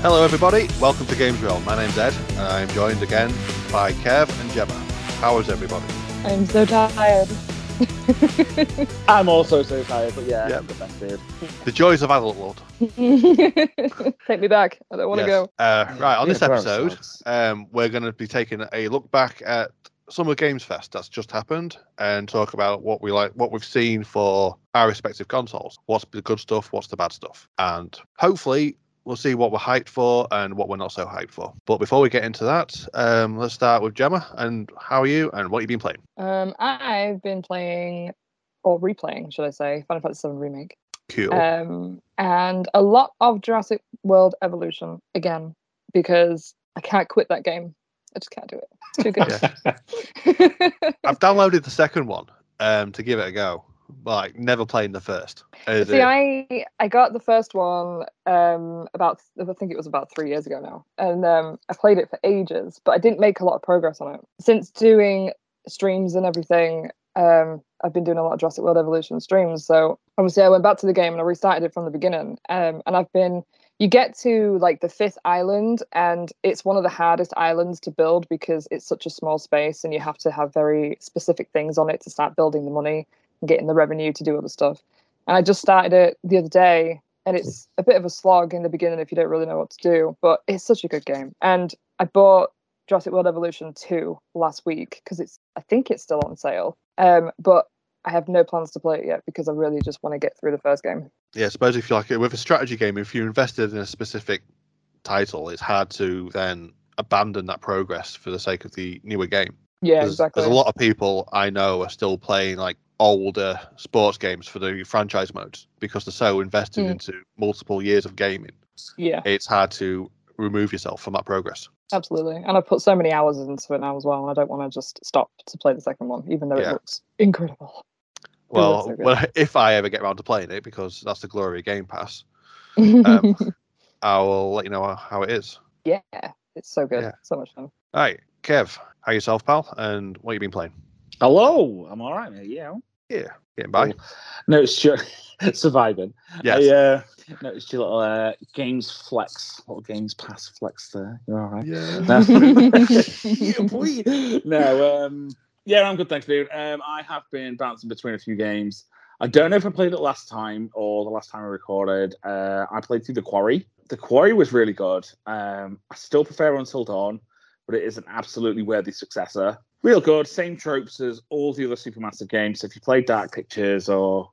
Hello, everybody. Welcome to Games Realm. My name's Ed, and I'm joined again by Kev and Gemma. How is everybody? I'm so tired. I'm also so tired, but yeah, Yep. the best dude. The joys of adulthood. Take me back. I don't want to Yes. go. Uh, right, on Yeah, this episode, um, we're going to be taking a look back at Summer Games Fest that's just happened and talk about what we like, what we've seen for our respective consoles. What's the good stuff? What's the bad stuff? And hopefully, we'll see what we're hyped for and what we're not so hyped for. But before we get into that, um, let's start with Gemma. And how are you? And what have you been playing? Um, I've been playing or replaying, should I say, Final Fantasy VII Remake. Cool. Um, and a lot of Jurassic World Evolution again because I can't quit that game. I just can't do it. It's too good. I've downloaded the second one um, to give it a go. Like never playing the first. Is See, it- I I got the first one um about I think it was about three years ago now, and um I played it for ages, but I didn't make a lot of progress on it since doing streams and everything. Um, I've been doing a lot of Jurassic World Evolution streams, so obviously I went back to the game and I restarted it from the beginning. Um, and I've been you get to like the fifth island, and it's one of the hardest islands to build because it's such a small space, and you have to have very specific things on it to start building the money getting the revenue to do other stuff. And I just started it the other day, and it's a bit of a slog in the beginning if you don't really know what to do, but it's such a good game. And I bought Jurassic World Evolution 2 last week because it's I think it's still on sale. Um, but I have no plans to play it yet because I really just want to get through the first game. yeah, I suppose if you like it with a strategy game, if you're invested in a specific title, it's hard to then abandon that progress for the sake of the newer game. Yeah, there's, exactly. There's a lot of people I know are still playing like older sports games for the franchise modes because they're so invested Mm. into multiple years of gaming. Yeah, It's hard to remove yourself from that progress. absolutely. And I've put so many hours into it now as well, and I don't want to just stop to play the second one, even though Yeah. it looks incredible. Well, so well, if I ever get around to playing it, because that's the glory of Game Pass, Um, I will let you know how it is. yeah, it's so good. Yeah. So much fun. All right, Kev, how yourself, pal? And what you been playing? Hello, I'm all right. Yeah. Yeah, getting by. Cool. No, it's your surviving. Yeah. I uh, noticed your little uh, games flex, little games pass flex there. You're all right. Yeah. No, Yeah, no um, yeah, I'm good, thanks, dude. Um, I have been bouncing between a few games. I don't know if I played it last time or the last time I recorded. Uh, I played through The Quarry. The Quarry was really good. Um, I still prefer Until Dawn, but it is an absolutely worthy successor. Real good, same tropes as all the other Supermassive games. So if you play Dark Pictures or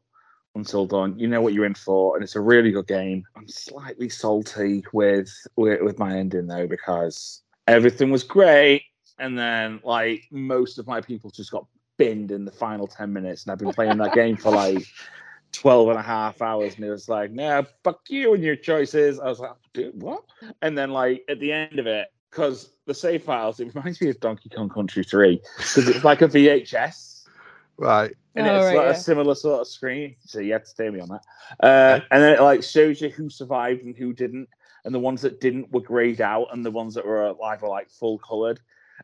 Until Dawn, you know what you're in for, and it's a really good game. I'm slightly salty with with, with my ending though because everything was great, and then like most of my people just got binned in the final 10 minutes, and I've been playing that game for like 12 and a half hours, and it was like, no, fuck you and your choices. I was like, dude, what? And then like at the end of it, because the save files, it reminds me of Donkey Kong Country 3 because it's like a VHS Right. and Oh, it's right, like yeah. a similar sort of screen. So you have to stay me on that. Uh, and then it like shows you who survived and who didn't, and the ones that didn't were grayed out, and the ones that were alive were like full colored.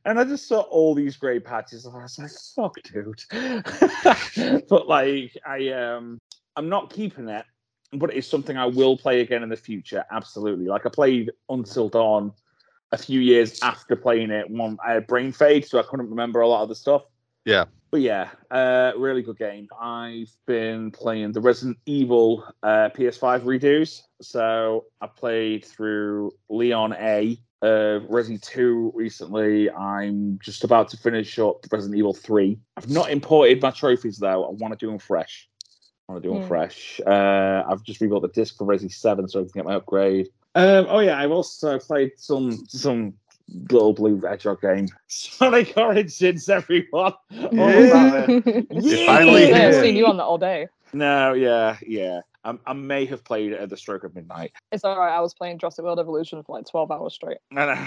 And I just saw all these grey patches, and I was like, "Fuck, dude!" but like, I um, I'm not keeping it, but it's something I will play again in the future. Absolutely. Like I played Until Dawn a few years after playing it. One, I had brain fade, so I couldn't remember a lot of the stuff. Yeah. But yeah, uh, really good game. I've been playing the Resident Evil uh, PS5 redos. So I played through Leon A, uh, Resident 2 recently. I'm just about to finish up Resident Evil 3. I've not imported my trophies though. I want to do them fresh. I want to do them Hmm. fresh. Uh, I've just rebuilt the disc for Resident 7 so I can get my upgrade. Um, oh yeah, I've also played some some little blue hedgehog game. Sonic Origins, everyone. Oh, Yeah. Yeah. finally yeah, I've seen you on that all day. No, yeah, yeah. I, I may have played it at the stroke of midnight. It's all right. I was playing Jurassic World Evolution for like 12 hours straight. No, no.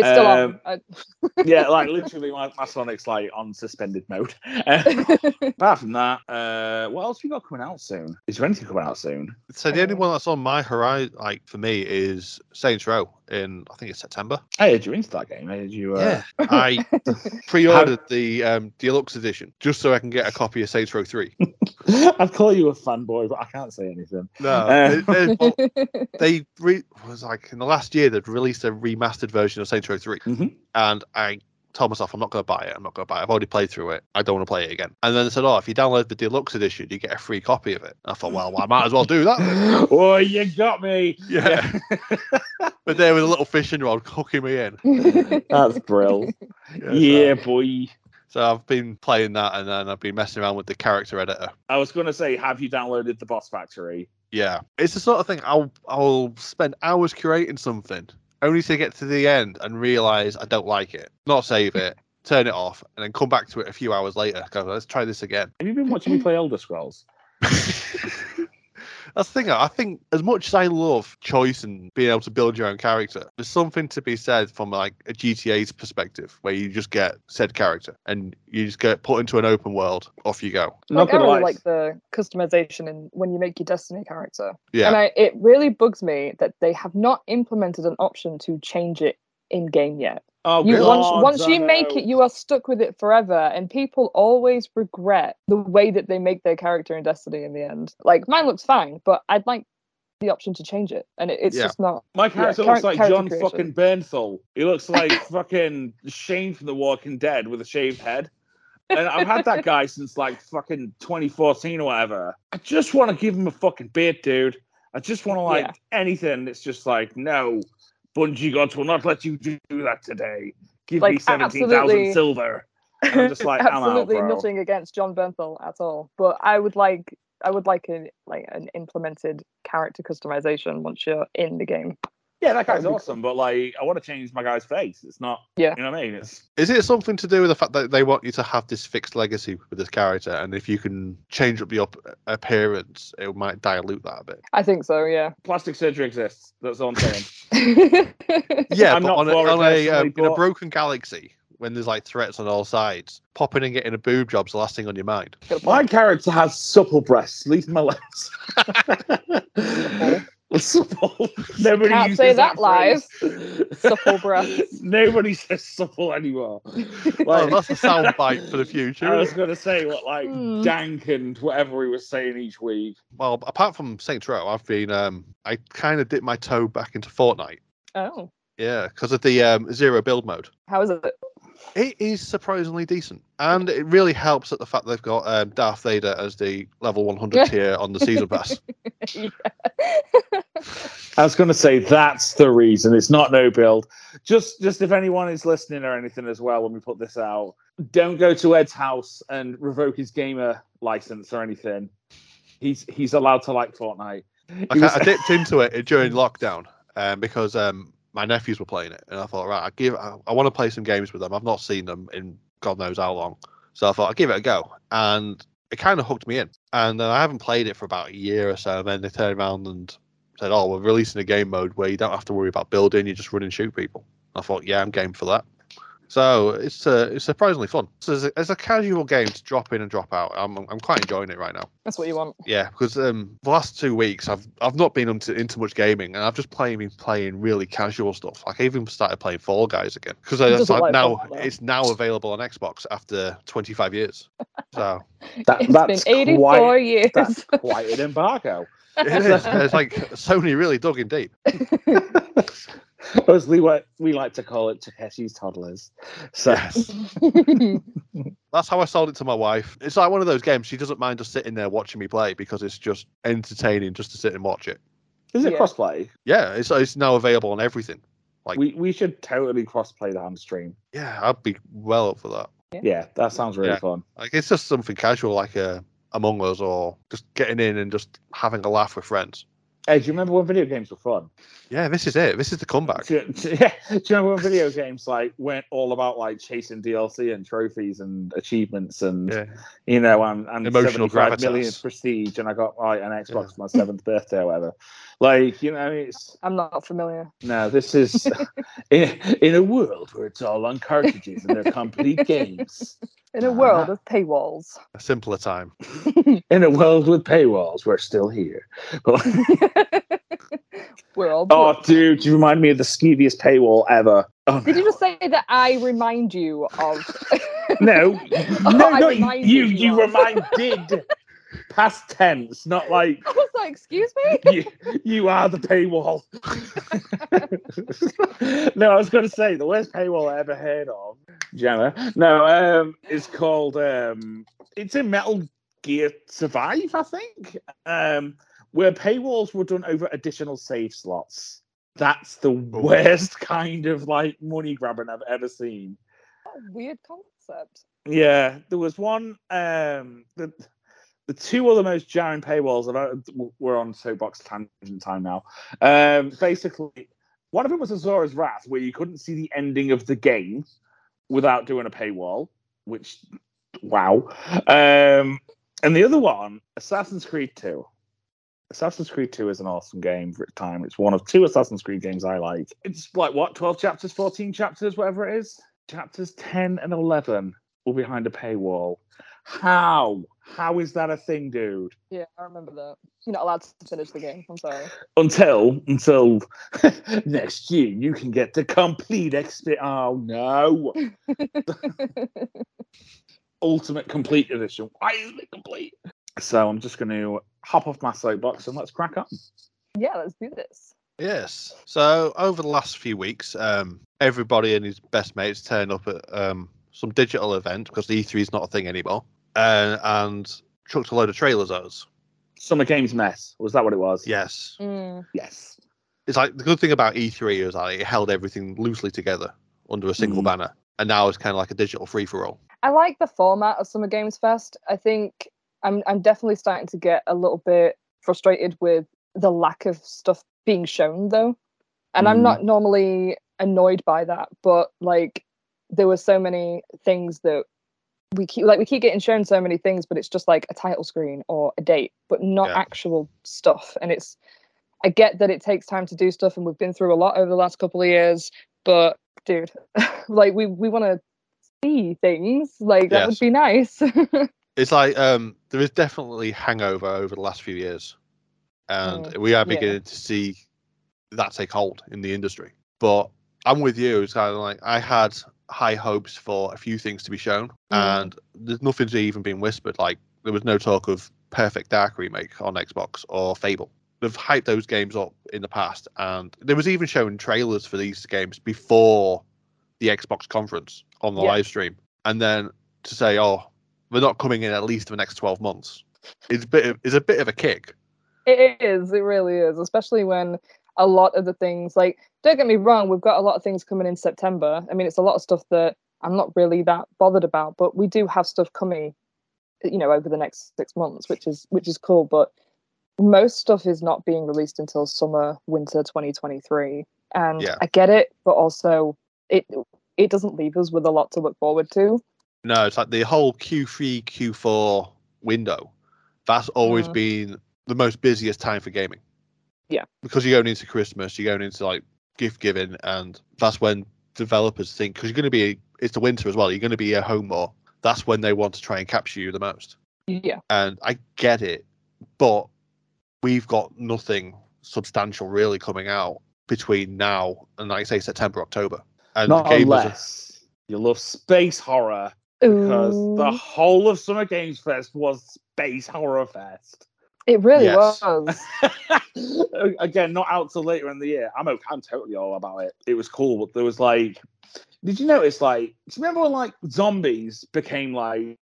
It's still Um, on. yeah, like literally, my, my Sonic's like on suspended mode. Uh, apart from that, uh, what else we got coming out soon? Is there anything coming out soon? So the only Uh, one that's on my horizon, like for me, is Saints Row in I think it's September. Hey, did you into that game? Did you? Uh, I pre-ordered the um, deluxe edition just so I can get a copy of Saints Row Three. I'd call you a fanboy, but I can't say anything. No, Uh, they, they, they re- was like in the last year they'd released a remastered version of Saints Row 3 Mhm. and I told myself I'm not going to buy it. I'm not going to buy it. I've already played through it. I don't want to play it again. And then they said, oh, if you download the deluxe edition, you get a free copy of it. I thought, well, I might as well do that. Oh, you got me. Yeah. but there was a little fishing rod hooking me in. That's brill. so- yeah, boy. So I've been playing that, and then I've been messing around with the character editor. I was going to say, have you downloaded the Boss Factory? Yeah, it's the sort of thing I'll I'll spend hours curating something only to get to the end and realize I don't like it. Not save it, turn it off, and then come back to it a few hours later. Go, let's try this again. Have you been watching me play Elder Scrolls? That's the thing. I think as much as I love choice and being able to build your own character, there's something to be said from like a GTA's perspective, where you just get said character and you just get put into an open world. Off you go. Not like, I really lie. like the customization and when you make your Destiny character. Yeah. And I, it really bugs me that they have not implemented an option to change it in game yet. Oh, You once once you make it, you are stuck with it forever, and people always regret the way that they make their character in Destiny in the end. Like mine looks fine, but I'd like the option to change it, and it, it's Yeah. just not. My character char- looks like character Jon creation. fucking Bernthal. He looks like fucking Shane from The Walking Dead with a shaved head. And I've had that guy since like fucking 2014 or whatever. I just want to give him a fucking beard, dude. I just want to like Yeah. anything. It's just like, no, Bungie gods will not let you do that today. Give Like, me 17,000 absolutely- silver. And I'm just like, I'm out, absolutely nothing against Jon Bernthal at all, but I would like I would like a like an implemented character customization once you're in the game. Yeah, that guy's That'd awesome, but like, I want to change my guy's face. It's not, Yeah. you know what I mean? It's Is it something to do with the fact that they want you to have this fixed legacy with this character, and if you can change up the up- appearance, it might dilute that a bit? I think so, yeah. plastic surgery exists. That's all I'm saying. Yeah, I'm but not on, a, on a, um, personally, in a broken galaxy, when there's like threats on all sides, popping and getting a boob job's the last thing on your mind. My character has supple breasts. Leave my legs. supple. Nobody Can't uses say that live. Supple breasts. Nobody says supple anymore. Well, Like, that's a sound bite for the future. I was going to say what like Hmm. dank and whatever he was saying each week. Well, apart from Saints Row, I've been um, I kind of dipped my toe back into Fortnite. Oh, Yeah, because of the um, zero build mode. how is it? It is surprisingly decent, and it really helps at the fact they've got um, Darth Vader as the level 100 tier on the season pass. Yeah. I was going to say that's the reason. It's not no build. Just, just if anyone is listening or anything as well, when we put this out, don't go to Ed's house and revoke his gamer license or anything. He's he's allowed to like Fortnite. He Like, was- I, I dipped into it during lockdown um, because um, my nephews were playing it, and I thought, right, I give, I, I want to play some games with them. I've not seen them in God knows how long, so I thought I'd give it a go, and it kind of hooked me in. And I haven't played it for about a year or so, and then they turned around and said, "Oh, we're releasing a game mode where you don't have to worry about building; you just run and shoot people." I thought, yeah, I'm game for that. So it's uh, it's surprisingly fun. So it's a, as a casual game to drop in and drop out, I'm I'm quite enjoying it right now. That's what you want. Yeah, because um, the last two weeks I've I've not been into, into much gaming, and I've just playing been playing really casual stuff. Like I even started playing Fall Guys again because Who it's like like now Fall Guys? it's now available on Xbox after 25 years. So That, It's that's been 84 quite, years. that's quite an embargo. it is. It's like Sony really dug in deep. As we, wa- we like to call it Takeshi's toddlers. So Yes. That's how I sold it to my wife. It's like one of those games. She doesn't mind just sitting there watching me play because it's just entertaining just to sit and watch it. is it Yeah. crossplay? Yeah, it's it's now available on everything. Like- we we should totally crossplay the stream. Yeah, I'd be well up for that. Yeah, that sounds really Yeah. fun. Like it's just something casual, like uh, Among Us, or just getting in and just having a laugh with friends. Hey, do you remember when video games were fun? Yeah, this is it. This is the comeback. Do, do- yeah, do you remember when video games like went all about like chasing DLC and trophies and achievements and Yeah, you know and, and Emotional 75 million gravitas. prestige and I got like an Xbox for my seventh birthday or whatever. Like you know, I it's I'm not familiar. no, this is in, in a world where it's all on cartridges and they're complete games. In a world uh-huh. of paywalls. a simpler time. In a world with paywalls, we're still here. world. oh, dude, you remind me of the skeeviest paywall ever. Oh, Did you just say that I remind you of? no, no, Oh, I no, remind you, you you of. reminded past tense, not like I was like, excuse me? you, you are the paywall. no, I was going to say the worst paywall I ever heard of, Gemma. No, um, it's called um, it's in Metal Gear Survive, I think, um, where paywalls were done over additional save slots. That's the worst kind of like money grabbing I've ever seen. Weird concept. Yeah, there was one. Um, the the two other most jarring paywalls. And I, we're on soapbox tangent time now. Um, basically, one of them was Asura's Wrath, where you couldn't see the ending of the game without doing a paywall. Which, wow. Um, and the other one, Assassin's Creed Two. Assassin's Creed 2 is an awesome game for its time. It's one of two Assassin's Creed games I like. It's like what, 12 chapters, 14 chapters, whatever it is? Chapters 10 and 11 were behind a paywall. How? How is that a thing, dude? Yeah, I remember that. You're not allowed to finish the game. I'm sorry. Until until next year, you can get the complete experience. Oh no! Ultimate complete edition. Why isn't it complete? So I'm just going to hop off my soapbox and let's crack on. yeah, let's do this. Yes. So over the last few weeks, um, everybody and his best mates turned up at um, some digital event because the E3 is not a thing anymore, uh, and chucked a load of trailers at us. Summer Games mess. Was that what it was? Yes. Mm, Yes. It's like the good thing about E3 is like it held everything loosely together under a single Mhm. banner, and now it's kind of like a digital free for all. I like the format of Summer Games Fest. I think I'm I'm definitely starting to get a little bit frustrated with the lack of stuff being shown though. And I'm Mm. not normally annoyed by that, but like there were so many things that we keep like we keep getting shown so many things, but it's just like a title screen or a date, but not Yeah. actual stuff. And it's I get that it takes time to do stuff and we've been through a lot over the last couple of years, but dude, like we we want to see things. Like that Yes. would be nice. It's like um, there is definitely hangover over the last few years, and Mm, we are yeah. beginning to see that take hold in the industry. But I'm with you. It's kind of like I had high hopes for a few things to be shown, Mm. and there's nothing's even been whispered. Like there was no talk of Perfect Dark remake on Xbox or Fable. They've hyped those games up in the past, and there was even showing trailers for these games before the Xbox conference on the Yeah. live stream, and then to say, "Oh, they're not coming in at least for the next 12 months," is a bit of, is a bit of a kick. It is, it really is, especially when a lot of the things like don't get me wrong, we've got a lot of things coming in September. I mean, it's a lot of stuff that I'm not really that bothered about, but we do have stuff coming, you know, over the next six months, which is which is cool. But most stuff is not being released until summer, winter 2023, and Yeah. I get it, but also it it doesn't leave us with a lot to look forward to. No, it's like the whole Q3, Q4 window. That's always been the most busiest time for gaming. Yeah. Because you're going into Christmas, you're going into like gift giving, and that's when developers think because you're going to be it's the winter as well. You're going to be at home more. That's when they want to try and capture you the most. Yeah, And I get it, but we've got nothing substantial really coming out between now and like say September, October. And Not gamers are- unless you love space horror, because the whole of Summer Games Fest was space horror fest. It really Yes. was. Again, not out till later in the year. I'm okay, I'm totally all about it. It was cool, but there was like, did you notice like, do you remember when like zombies became like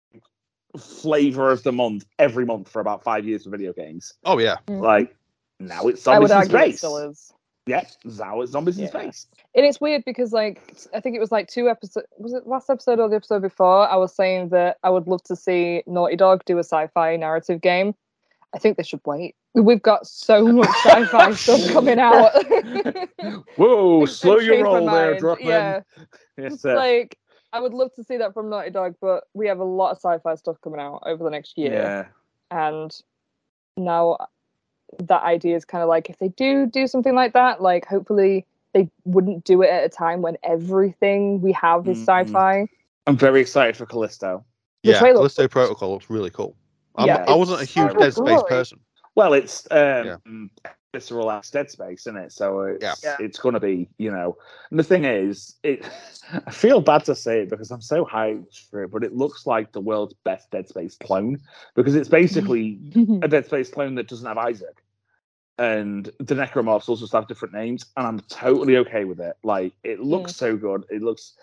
flavor of the month every month for about five years for video games? oh yeah, mm-hmm. Like now it's I would zombies in argue it space. still is. Yeah, now it's zombies in space. And it's weird because like I think it was like two episodes was it last episode or the episode before I was saying that I would love to see Naughty Dog do a sci-fi narrative game. I think they should wait. We've got so much sci-fi stuff coming out. Whoa, slow your roll there, mind. Druckmann. Yeah, Yes, it's sir. like I would love to see that from Naughty Dog, but we have a lot of sci-fi stuff coming out over the next year. yeah. and now that idea is kind of like if they do do something like that like hopefully they wouldn't do it at a time when everything we have is Mhm. sci-fi I'm very excited for Callisto. The yeah. trailer- Callisto Protocol looks really cool. I'm, Yeah, I wasn't a huge Dead Space good. person. Well, it's um, visceral ass Dead Space, isn't it? So it's Yeah. Yeah. it's gonna be, you know. And the thing is, it I feel bad to say it because I'm so hyped for it, but it looks like the world's best Dead Space clone because it's basically a Dead Space clone that doesn't have Isaac. And the necromorphs also have different names, and I'm totally okay with it. Like, it looks so good. It looks.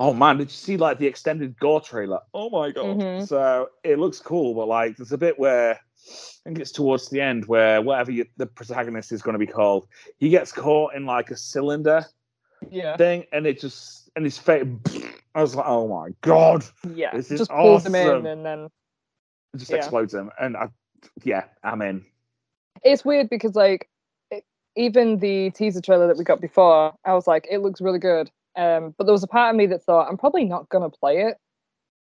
Oh man, did you see like the extended gore trailer? Oh my god! Mhm. So it looks cool, but like, there's a bit where I think it's towards the end where whatever you, the protagonist is going to be called, he gets caught in like a cylinder yeah, thing, and it just and his face. I was like, oh my god! yeah. This is Just pulls him awesome. in, and then It just Yeah. explodes him, and I, yeah, I'm in. it's weird because like it, even the teaser trailer that we got before, I was like, it looks really good. Um, but there was a part of me that thought I'm probably not gonna play it.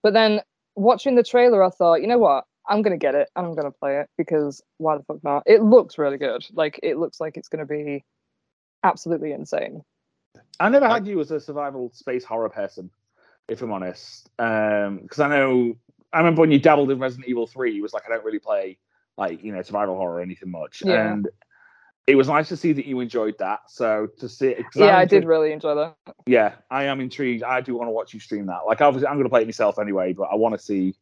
But then watching the trailer, I thought, you know what? I'm gonna get it and I'm gonna play it because why the fuck not? It looks really good. Like it looks like it's gonna be absolutely insane. I never had you as a survival space horror person, if I'm honest. Because I know I remember when you dabbled in Resident Evil Three, you was like, I don't really play like you know survival horror or anything much, Yeah. and it was nice to see that you enjoyed that. So to see, 'cause Yeah, I'm I did really enjoy that. Yeah, I am intrigued. I do want to watch you stream that. Like, obviously, I'm going to play it myself anyway, but I want to see.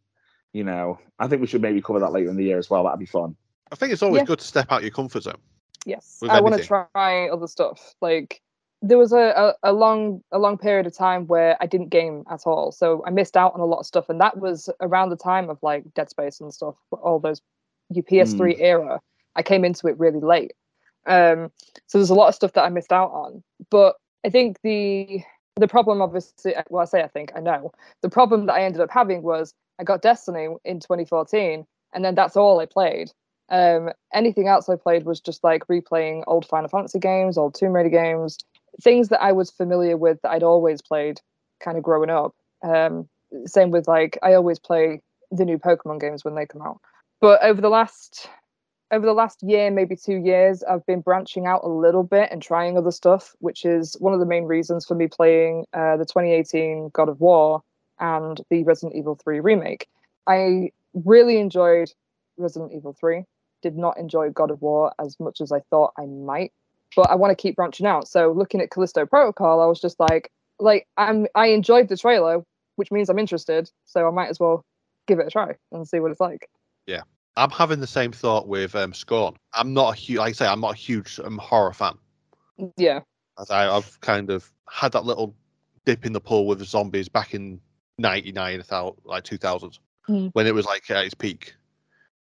You know, I think we should maybe cover that later in the year as well. That'd be fun. I think it's always Yeah. good to step out your comfort zone. Yes, I want to try other stuff. Like there was a, a, a long a long period of time where I didn't game at all, so I missed out on a lot of stuff, and that was around the time of like Dead Space and stuff. All those your PS3 hmm. era, I came into it really late, um, so there's a lot of stuff that I missed out on. But I think the the problem, obviously, well, I say I think I know the problem that I ended up having was I got Destiny in 2014, and then that's all I played. Um, anything else I played was just like replaying old Final Fantasy games, old Tomb Raider games, things that I was familiar with that I'd always played kind of growing up. Um, same with like I always play the new Pokemon games when they come out. But over the last over the last year, maybe two years, I've been branching out a little bit and trying other stuff, which is one of the main reasons for me playing uh, the 2018 God of War and the Resident Evil 3 remake. I really enjoyed Resident Evil 3 did not enjoy God of War as much as I thought I might, but I want to keep branching out. So looking at Callisto Protocol, I was just like, like I'm I enjoyed the trailer, which means I'm interested. So I might as well give it a try and see what it's like. I'm having the same thought with um, Scorn. I'm not a huge, like I say, I'm not a huge um, horror fan. Yeah, I, I've kind of had that little dip in the pool with the zombies back in '99, like 2000, Mm. when it was like at its peak,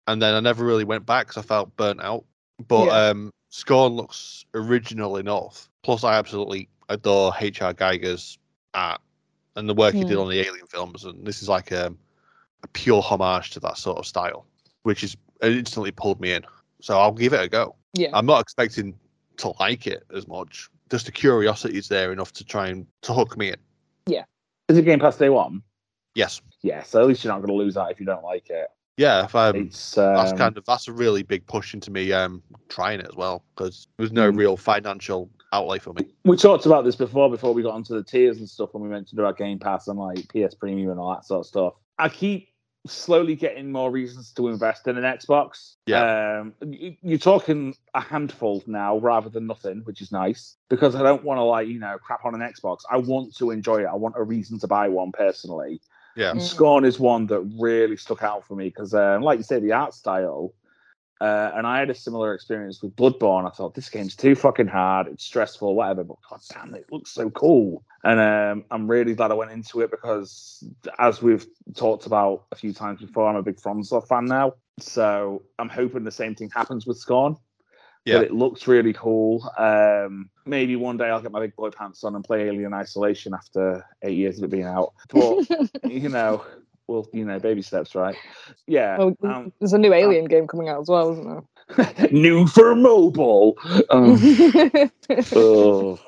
and then I never really went back because I felt burnt out. But Yeah. um, Scorn looks original enough. Plus, I absolutely adore H.R. Giger's art and the work he did Mm. on the Alien films, and this is like um, a pure homage to that sort of style, which is it instantly pulled me in. So I'll give it a go. yeah, I'm not expecting to like it as much. Just the curiosity is there enough to try and to hook me in. Yeah, is it Game Pass Day One? Yes. Yeah, so at least you're not going to lose that if you don't like it. Yeah, if It's um, that's kind of that's a really big push into me um trying it as well because there's no Mm. real financial outlay for me. we talked about this before before we got onto the tiers and stuff when we mentioned about Game Pass and like PS Premium and all that sort of stuff. I keep slowly getting more reasons to invest in an Xbox. Yeah. Um, you're talking a handful now rather than nothing, which is nice because I don't want to like you know crap on an Xbox. I want to enjoy it. I want a reason to buy one personally. Yeah. And Mm. Scorn is one that really stuck out for me because, um, like you say, the art style. Uh, and I had a similar experience with Bloodborne. I thought this game's too fucking hard. It's stressful, whatever. But god damn, it looks so cool. And um, I'm really glad I went into it because, as we've talked about a few times before, I'm a big FromSoft fan now. So I'm hoping the same thing happens with Scorn. Yeah. But it looks really cool. Um, maybe one day I'll get my big boy pants on and play Alien Isolation after eight years of it being out. But you know, well, you know, baby steps, right? Yeah. Oh, um, there's a new Alien game coming out as well, isn't there? new for mobile. Um, oh.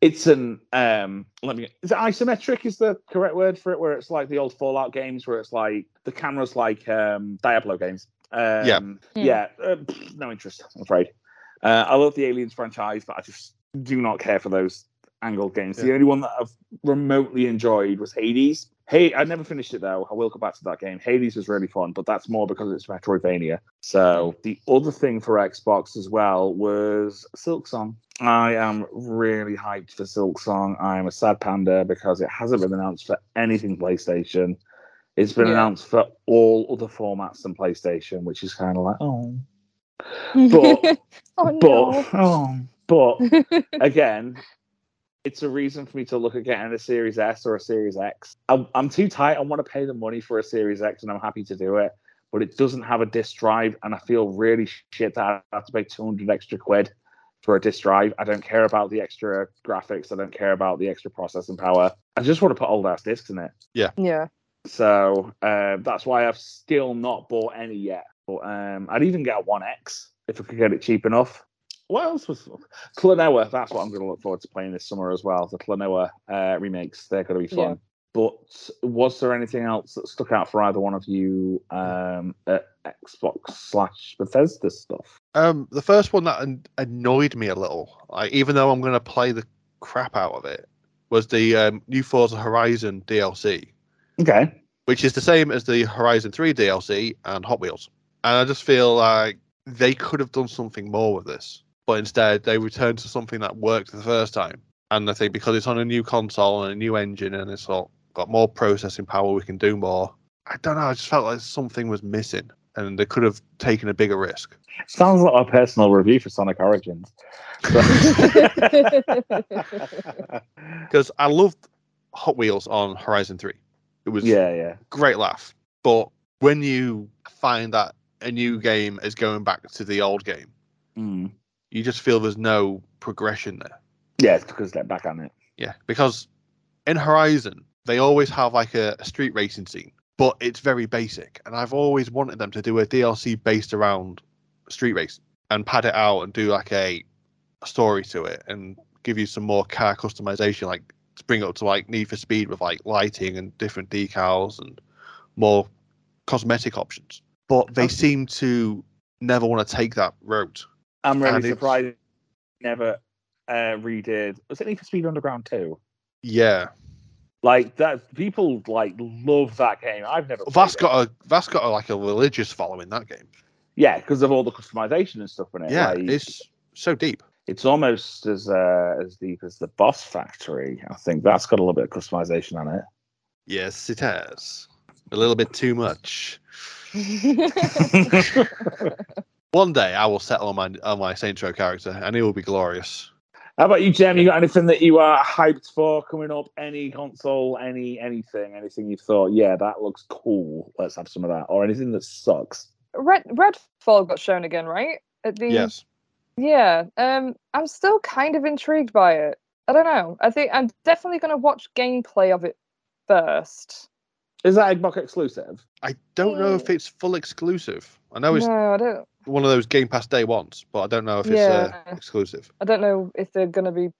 It's an um. Let me. Is it isometric? Is the correct word for it? Where it's like the old Fallout games, where it's like the camera's like um Diablo games. Um, Yeah. Yeah. uh, pff, no interest, I'm afraid. Uh, I love the Aliens franchise, but I just do not care for those angled games. The only one that I've remotely enjoyed was Hades. Hey, I never finished it though. I will go back to that game. Hades was really fun, but that's more because it's Metroidvania. So the other thing for Xbox as well was Silksong. I am really hyped for Silksong. I am a sad panda because it hasn't been announced for anything PlayStation. It's been Yeah. announced for all other formats than PlayStation, which is kind of like, oh, But- oh but oh, but again, it's a reason for me to look at getting a Series S or a Series X. I'm, I'm too tight. I want to pay the money for a Series X, and I'm happy to do it. But it doesn't have a disk drive, and I feel really shit that I have to pay 200 extra quid for a disk drive. I don't care about the extra graphics. I don't care about the extra processing power. I just want to put old ass discs in it. yeah. Yeah. So uh, that's why I've still not bought any yet. But um, I'd even get a One X if I could get it cheap enough. What else was Klonoa? That's what I'm going to look forward to playing this summer as well. The Klonoa uh, remakes, they're going to be fun. Yeah. But was there anything else that stuck out for either one of you um, at Xbox slash Bethesda stuff? Um, the first one that an- annoyed me a little, like, even though I'm going to play the crap out of it, was the um, New Forza Horizon DLC, Okay. which is the same as the Horizon 3 DLC and Hot Wheels. And I just feel like they could have done something more with this, but instead they returned to something that worked the first time. And I think because it's on a new console and a new engine and it's all, got more processing power, we can do more. I don't know. I just felt like something was missing, and they could have taken a bigger risk. Sounds like a personal review for Sonic Origins. because I loved Hot Wheels on Horizon 3. It was yeah, yeah. great laugh. But when you find that a new game is going back to the old game, Mm. You just feel there's no progression there. Yeah, it's because they're back on it. Yeah, because in Horizon, they always have like a, a street racing scene, but it's very basic. And I've always wanted them to do a DLC based around street racing and pad it out and do like a, a story to it and give you some more car customization, like to bring up to like Need for Speed with like lighting and different decals and more cosmetic options. But they seem to never want to take that route. I'm really And surprised they never uh, redid. Was it Need for Speed Underground 2? Yeah, Like that, people like love that game. I've never. that's played it. got a that's got a, like a religious following that game. yeah, because of all the customization and stuff in it. Yeah, like, it's so deep. it's almost as uh, as deep as the Boss Factory. I think that's got a little bit of customization on it. Yes, it has. A little bit too much. One day I will settle on my on my Saints Row character, and it will be glorious. How about you, Jem? You got anything that you are hyped for coming up? Any console, any anything, anything you thought, yeah, that looks cool. Let's have some of that, or anything that sucks. Red Redfall got shown again, right? At the Yes. Yeah. Um, I'm still kind of intrigued by it. I don't know. I think I'm definitely going to watch gameplay of it first. Is that Xbox exclusive? I don't know if it's full exclusive. I know it's No, I don't. one of those Game Pass day ones, but I don't know if it's uh, exclusive. I don't know if they're going to be.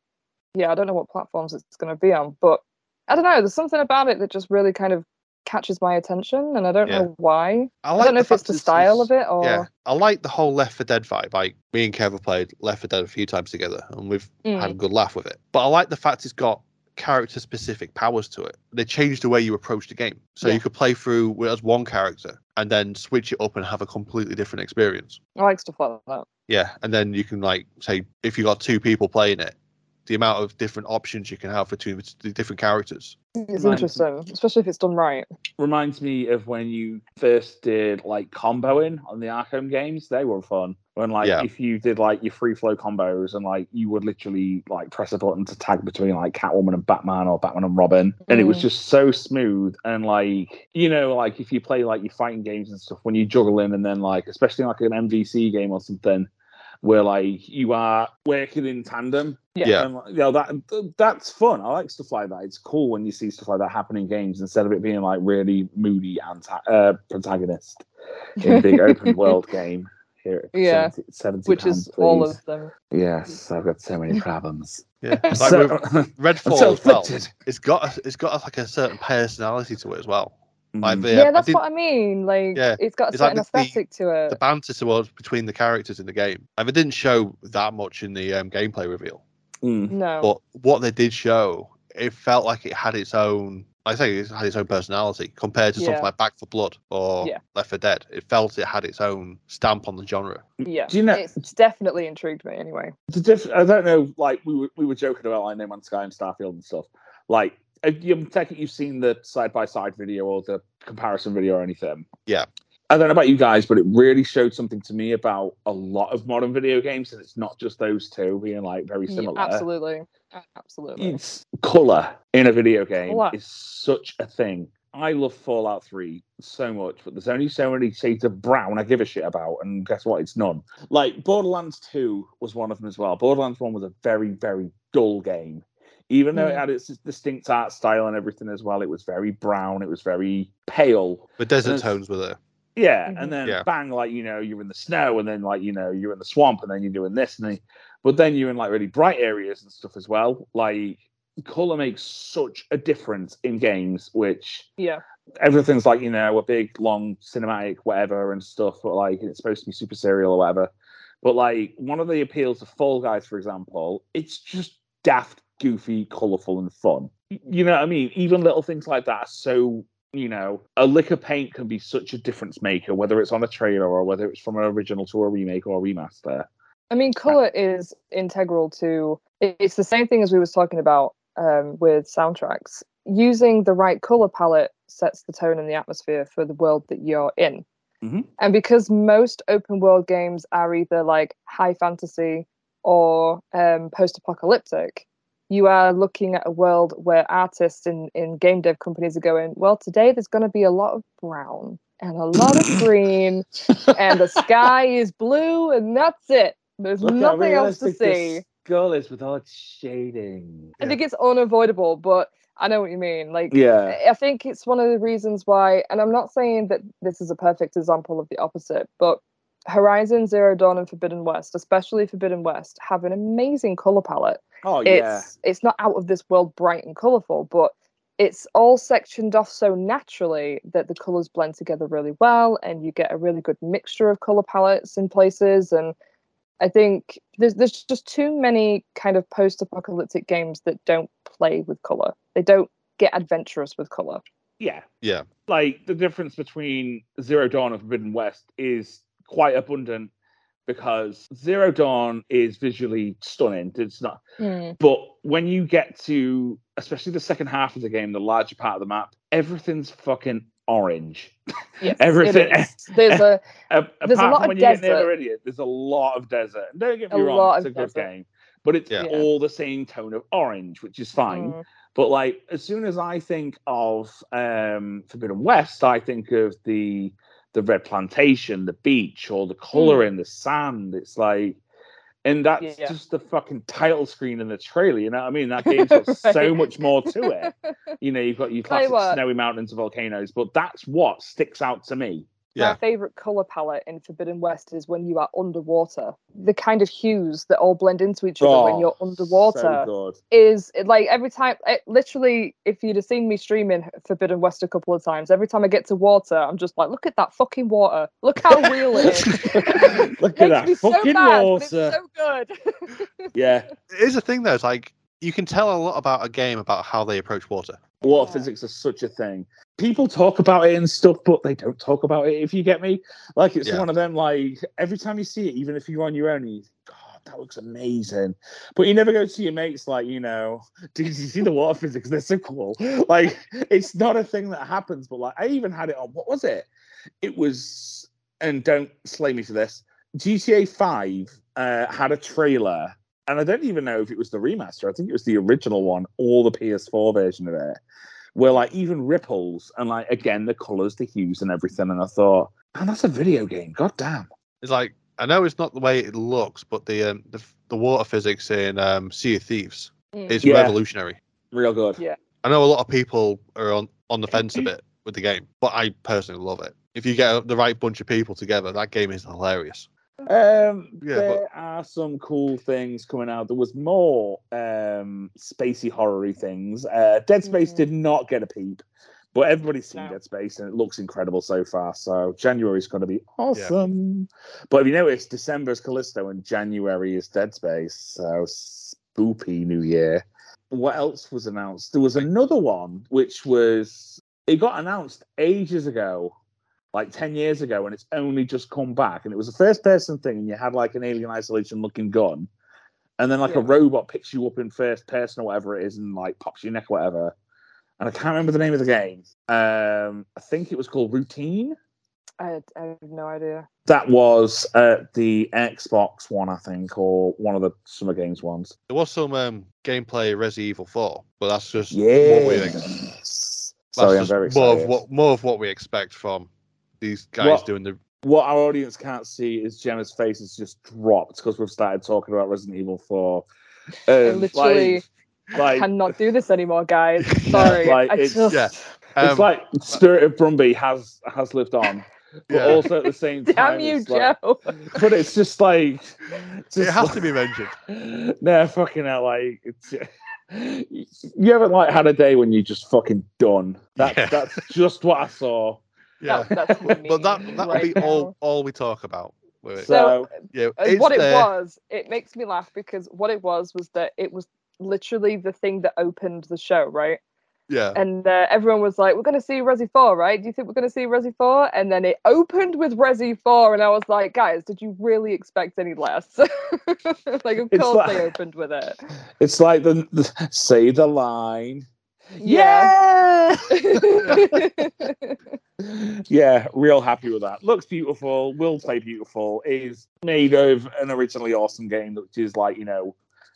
Yeah, I don't know what platforms it's going to be on, but I don't know. There's something about it that just really kind of catches my attention, and I don't Yeah. know why. I, I don't know if it's the style of it or. Yeah, I like the whole Left 4 Dead vibe. Like me and Kev have played Left 4 Dead a few times together, and we've Mm. had a good laugh with it. But I like the fact it's got character specific powers to it. They changed the way you approach the game, so Yeah. you could play through as one character and then switch it up and have a completely different experience. I like stuff like that. Yeah, and then you can like say if you got two people playing it, the amount of different options you can have between the different characters. It's interesting, especially if it's done right. Reminds me of when you first did like comboing on the Arkham games. They were fun. When like Yeah. if you did like your free flow combos and like you would literally like press a button to tag between like Catwoman and Batman or Batman and Robin, and it was Mm. just so smooth and like you know like if you play like your fighting games and stuff when you juggle in and then like especially like an MVC game or something where like you are working in tandem Yeah. Yeah. and, you know that that's fun. I like stuff like that. It's cool when you see stuff like that happen in games instead of it being like really moody anti- uh, protagonist in a big open world game. Here, Yeah. 70, 70 Which is pounds, all of them. Yes, I've got so many problems. Yeah, like so, with Redfall so as well. afflicted. It's got a, it's got like a certain personality to it as well. Like Mm. the, Yeah, that's did- what I mean. Like, Yeah, it's got a it's certain the- the- aesthetic to it. the banter towards between the characters in the game. And it didn't show that much in the um, gameplay reveal. Mm. no. But what they did show, it felt like it had its own like I say, it had its own personality compared to something like Back 4 Blood or Yeah. Left 4 Dead. It felt it had its own stamp on the genre. Mm. Yeah, Do you know- it's definitely intrigued me anyway. the diff- I don't know. Like we were, we were joking about like No Man's Sky and Starfield and stuff. Like if you take it, you've seen the side by side video or the comparison video or anything. Yeah. I don't know about you guys, but it really showed something to me about a lot of modern video games, and it's not just those two being like very Yeah, similar. absolutely, A- absolutely. It's color in a video game Colour. is such a thing. I love Fallout 3 so much, but there's only so many shades of brown I give a shit about, and guess what? It's none. Like Borderlands 2 was one of them as well. Borderlands 1 was a very, very dull game. Even though it Mm. had its distinct art style and everything as well, it was very brown, it was very pale. The desert tones were there. Yeah, Mhm. and then Yeah. bang, like you know, you're in the snow, and then like you know, you're in the swamp, and then you're doing this, and then, but then you're in like really bright areas and stuff as well. Like color makes such a difference in games, which Yeah, everything's like you know a big long cinematic whatever and stuff, but like it's supposed to be super serial or whatever. But like one of the appeals of Fall Guys, for example, it's just daft, goofy, colorful, and fun. You know what I mean? Even little things like that are so you know, a lick of paint can be such a difference maker, whether it's on a trailer or whether it's from an original to a remake or a remaster. I mean, color is integral to. it- It's the same thing as we was talking about um, with soundtracks. Using the right color palette sets the tone and the atmosphere for the world that you're in. Mhm. And because most open world games are either like high fantasy or um, post-apocalyptic, you are looking at a world where artists in, in game dev companies are going, well, today there's going to be a lot of brown and a lot of green, and the sky is blue, and that's it. There's nothing else to see. skull is with all its shading. I think it's unavoidable, but I know what you mean. Like, Yeah. I think it's one of the reasons why, and I'm not saying that this is a perfect example of the opposite, but Horizon Zero Dawn and Forbidden West, especially Forbidden West, have an amazing color palette. Oh yeah. It's it's not out of this world bright and colorful, but it's all sectioned off so naturally that the colors blend together really well, and you get a really good mixture of color palettes in places. And I think there's there's just too many kind of post-apocalyptic games that don't play with color. They don't get adventurous with color. Yeah. Yeah. Like the difference between Zero Dawn and Forbidden West is quite abundant because Zero Dawn is visually stunning. It's not hmm. But when you get to, especially the second half of the game, the larger part of the map, everything's fucking orange. Yes, Everything- There's a There's a lot of when you get desert. Meridian, there's a lot of desert. And Don't get me A wrong, it's a of good desert. game, but it's Yeah. All the same tone of orange, which is fine. Mm, But like, as soon as I think of um, Forbidden West, I think of the the red plantation, the beach, or the coloring, the sand. It's like, and that's Yeah. just the fucking title screen in the trailer. You know what I mean? That game's got so much more to it. You know, you've got your you classic snowy mountains and volcanoes, but that's what sticks out to me. My favorite color palette in Forbidden West is when you are underwater. The kind of hues that all blend into each other when Oh, you're underwater So is like every time. It, literally, if you'd have seen me streaming Forbidden West a couple of times, every time I get to water, I'm just like, look at that fucking water. Look how real it is. Look Makes at that me so fucking mad, but it's water. so good. Yeah. Here's the thing though, it's like you can tell a lot about a game about how they approach water. Water Yeah. physics is such a thing. People talk about it and stuff, but they don't talk about it. If you get me, like it's Yeah. one of them. Like every time you see it, even if you're on your own, you God, that looks amazing. But you never go to your mates like, you know, did you see the water physics? They're so cool. Like it's not a thing that happens. But like I even had it on. What was it? It was, and don't slay me for this. GTA Five uh, had a trailer. And I don't even know if it was the remaster. I think it was the original one, or the PS4 version of it where like even ripples and like again the colors, the hues, and everything. And I thought, man, that's a video game. God damn. It's like I know it's not the way it looks, but the um, the, the water physics in um, Sea of Thieves Mm. is Yeah. revolutionary. Real good. Yeah. I know a lot of people are on, on the fence a bit with the game, but I personally love it. If you get the right bunch of people together, that game is hilarious. Um, Yeah, there are some cool things coming out. There was more um spacey horror things. Uh, Dead Space Mhm. did not get a peep, but everybody's seen No. Dead Space and it looks incredible so far. So January is going to be awesome. But have you noticed December is Callisto and January is Dead Space? So spoopy New Year. what else was announced? There was another one which was it got announced ages ago, like ten years ago, and it's only just come back. And it was a first person thing, and you had like an alien isolation looking gun, and then like a robot picks you up in first person or whatever it is, and like pops your neck or whatever. And I can't remember the name of the game. Um, I think it was called Routine. I, I have no idea. That was uh, the Xbox one, I think, or one of the Summer Games ones. There was some um, gameplay Resident Evil 4, but that's just Yeah. what we ex- Sorry, I'm just very more of what more of what we expect from these guys What- doing the what our audience can't see is Gemma's face has just dropped because we've started talking about Resident Evil 4. I Um, literally like, I like- cannot do this anymore, guys. Sorry. like, I it's- just yeah. it's um, like Spirit of Brumby has has lived on, but Yeah. also at the same time, damn you, it's like- Joe. but it's just like it's it has like- to be mentioned. no, fucking hell, like it's. You haven't like had a day when you're just fucking done. That Yeah. that's just what I saw. Yeah, That- that's what but that me that would right be all now. all we talk about. with. So, yeah, Uh, it's what it was, it makes me laugh because what it was was that it was literally the thing that opened the show, right? Yeah, And uh, everyone was like, "We're going to see Resi 4, right? Do you think we're going to see Resi 4?" And then it opened with Resi 4, and I was like, "Guys, did you really expect any less?" like, of It's course like- they opened with it. it's like the, the say the line. Yeah. yeah, real happy with that. Looks beautiful, will play beautiful, is made of an originally awesome game, which is like, you know,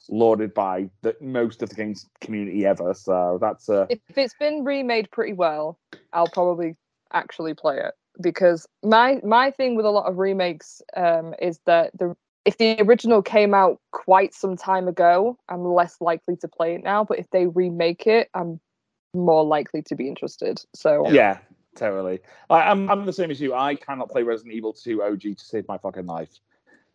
lauded by the most of the games community ever. So that's uh if it's been remade pretty well, I'll probably actually play it because my my thing with a lot of remakes um, is that the if the original came out quite some time ago, I'm less likely to play it now. But if they remake it, I'm more likely to be interested. So yeah, totally. I, I'm I'm the same as you. I cannot play Resident Evil 2 OG to save my fucking life.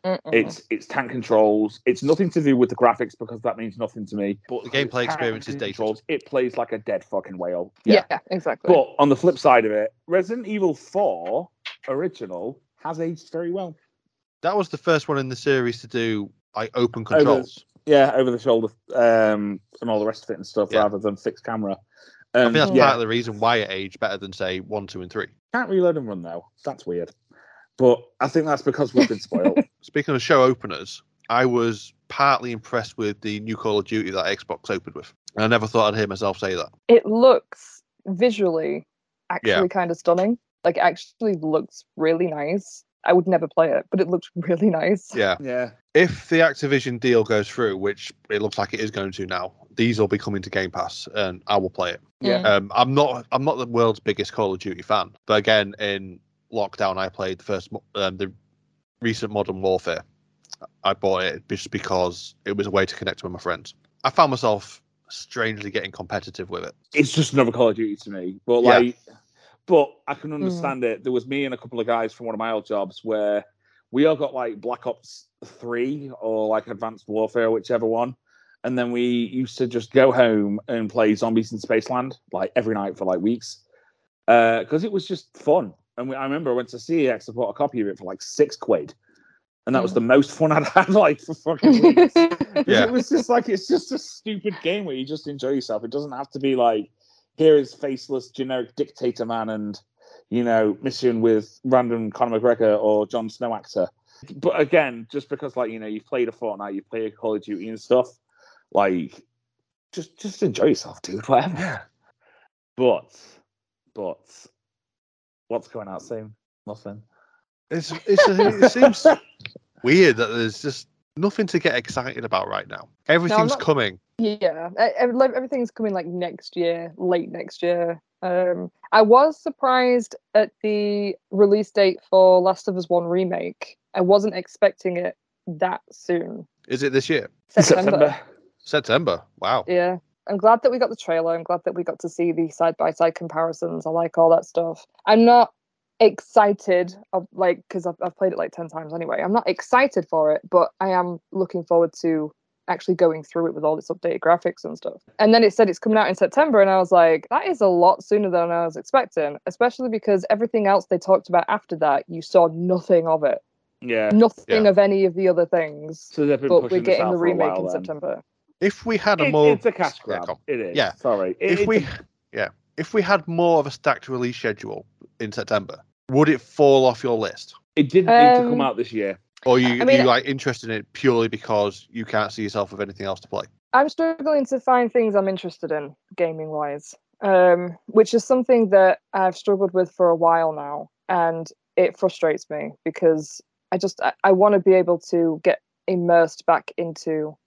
mm-mm. It's it's tank controls. It's nothing to do with the graphics because that means nothing to me. But The gameplay experience tank is dated. controls. It plays like a dead fucking whale. yeah. exactly. But on the flip side of it, Resident Evil 4 original has aged very well. That was the first one in the series to do like open Over- controls. Yeah, over the shoulder um, and all the rest of it and stuff, Yeah. rather than fixed camera. I Um, think that's yeah, part of the reason why it aged better than say one, two, and three. can't reload and run though. That's weird. But I think that's because we've been spoiled. Speaking of show openers, I was partly impressed with the new Call of Duty that Xbox opened with. And I never thought I'd hear myself say that. it looks visually actually Yeah. kind of stunning. Like, it actually looks really nice. I would never play it, but it looked really nice. Yeah. yeah. If the Activision deal goes through, which it looks like it is going to now, these will be coming to Game Pass, and I will play it. Yeah. Um, I'm not I'm not the world's biggest Call of Duty fan, but again, in lockdown, I played the first um, the recent Modern Warfare. I bought it just because it was a way to connect with my friends. I found myself strangely getting competitive with it. It's just another Call of Duty to me. But Yeah. Like but I can mm. understand it. There was me and a couple of guys from one of my old jobs where we all got like Black Ops 3 or like Advanced Warfare, whichever one. And then we used to just go home and play Zombies in Spaceland like every night for like weeks. Uh, because it was just fun. And we, I remember I went to CEX to bought a copy of it for like six quid. And that was mm. the most fun I'd had like for fucking weeks. Yeah. It was just like it's just a stupid game where you just enjoy yourself. It doesn't have to be like here is faceless generic dictator man and you know mission with random Conor McGregor or Jon Snow actor. But again, just because like you know you've played a Fortnite, you play a Call of Duty and stuff, like just just enjoy yourself, dude. Whatever. But but what's going out soon? Nothing. It's, it's it seems weird that there's just nothing to get excited about right now. Everything's not- coming. Yeah, ev- like, everything's coming like next year, late next year. Um, I was surprised at the release date for Last of Us One remake. I wasn't expecting it that soon. Is it this year? September. September. Wow. Yeah, I'm glad that we got the trailer. I'm glad that we got to see the side by side comparisons. I like all that stuff. I'm not excited of like because I've, I've played it like 10 times anyway i'm not excited for it but i am looking forward to actually going through it with all its updated graphics and stuff and then it said it's coming out in september and i was like that is a lot sooner than i was expecting especially because everything else they talked about after that you saw nothing of it Yeah. nothing Yeah. of any of the other things So they've been but pushing we're getting the remake while in then. september if we had a It- more it's a cash yeah, grab. come. it is. Yeah. Sorry. It- if it's we a- yeah if we had more of a stacked release schedule in September, would it fall off your list? it didn't need to come Um, out this year. Or you I mean- you like interested in it purely because you can't see yourself with anything else to play? I'm struggling to find things I'm interested in gaming wise, um, which is something that I've struggled with for a while now, and it frustrates me because I just I, I want to be able to get immersed back into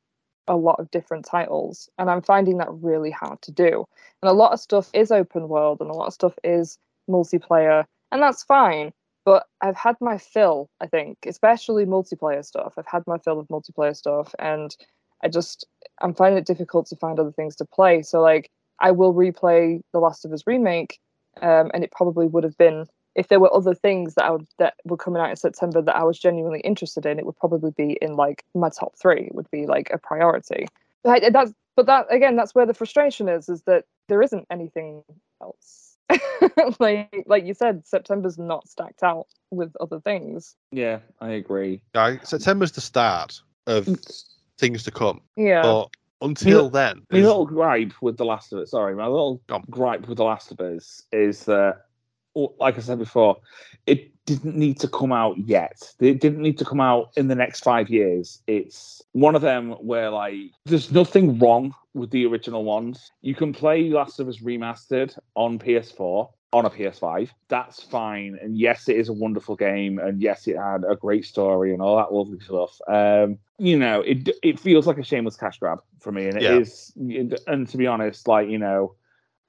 a lot of different titles, and I'm finding that really hard to do. And a lot of stuff is open world, and a lot of stuff is multiplayer, and that's fine. But I've had my fill, I think, especially multiplayer stuff. I've had my fill of multiplayer stuff, and I just I'm finding it difficult to find other things to play. So like I will replay The Last of Us remake, um, and it probably would have been if there were other things that I would that were coming out in September that I was genuinely interested in. It would probably be in like my top three. It would be like a priority. But that's but that again, that's where the frustration is, is that there isn't anything else. like like you said, September's not stacked out with other things. Yeah, I agree. Yeah, September's the start of mm. things to come. Yeah. But until then, My little gripe with The Last of Us, sorry, my little gripe with The Last of Us is that, well, like I said before, it didn't need to come out yet. It didn't need to come out in the next five years. It's one of them where, like, there's nothing wrong with the original ones. You can play Last of Us Remastered on PS4. On a PS5, that's fine. And yes, it is a wonderful game. And yes, it had a great story and all that lovely stuff. Um, you know, it it feels like a shameless cash grab for me, and it Yeah. is. And to be honest, like you know,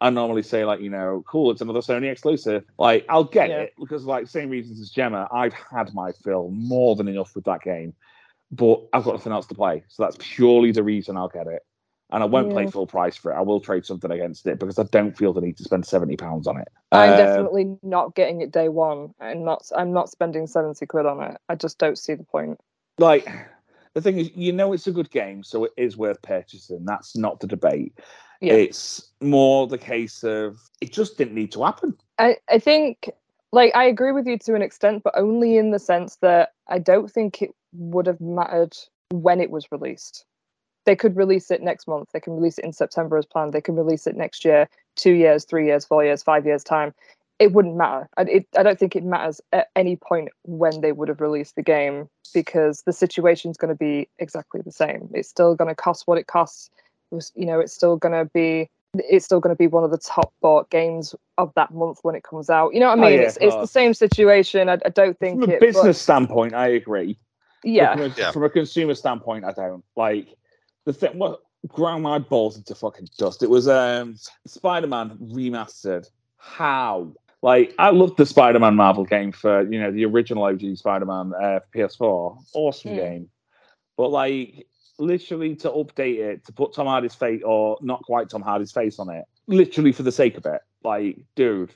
I normally say like you know, cool, it's another Sony exclusive. Like I'll get Yeah. it because like same reasons as Gemma, I've had my fill more than enough with that game, but I've got nothing else to play, so that's purely the reason I'll get it. And I won't play full price for it. I will trade something against it because I don't feel the need to spend seventy pounds on it. I'm Uh, definitely not getting it day one. I'm not. I'm not spending seventy quid on it. I just don't see the point. like the thing is, you know, it's a good game, so it is worth purchasing. That's not the debate. Yeah. It's more the case of it just didn't need to happen. I I think like I agree with you to an extent, but only in the sense that I don't think it would have mattered when it was released. They could release it next month. They can release it in September as planned. They can release it next year, two years, three years, four years, five years time. It wouldn't matter. I, it, I don't think it matters at any point when they would have released the game because the situation's going to be exactly the same. It's still going to cost what it costs. It was- You know, it's still going to be it's still going to be one of the top bought games of that month when it comes out. You know what I Oh, mean? yeah, it's, it's the same situation. I, I don't think From a it. but- business standpoint, I agree. Yeah, From a, Yeah. from a consumer standpoint, I don't like the thing. What ground my balls into fucking dust? It was um Spider-Man remastered. How? Like I loved the Spider-Man Marvel game for you know the original OG Spider-Man uh, PS4. Awesome Mm. game, but like literally to update it to put Tom Hardy's face or not quite Tom Hardy's face on it, literally for the sake of it. Like, dude,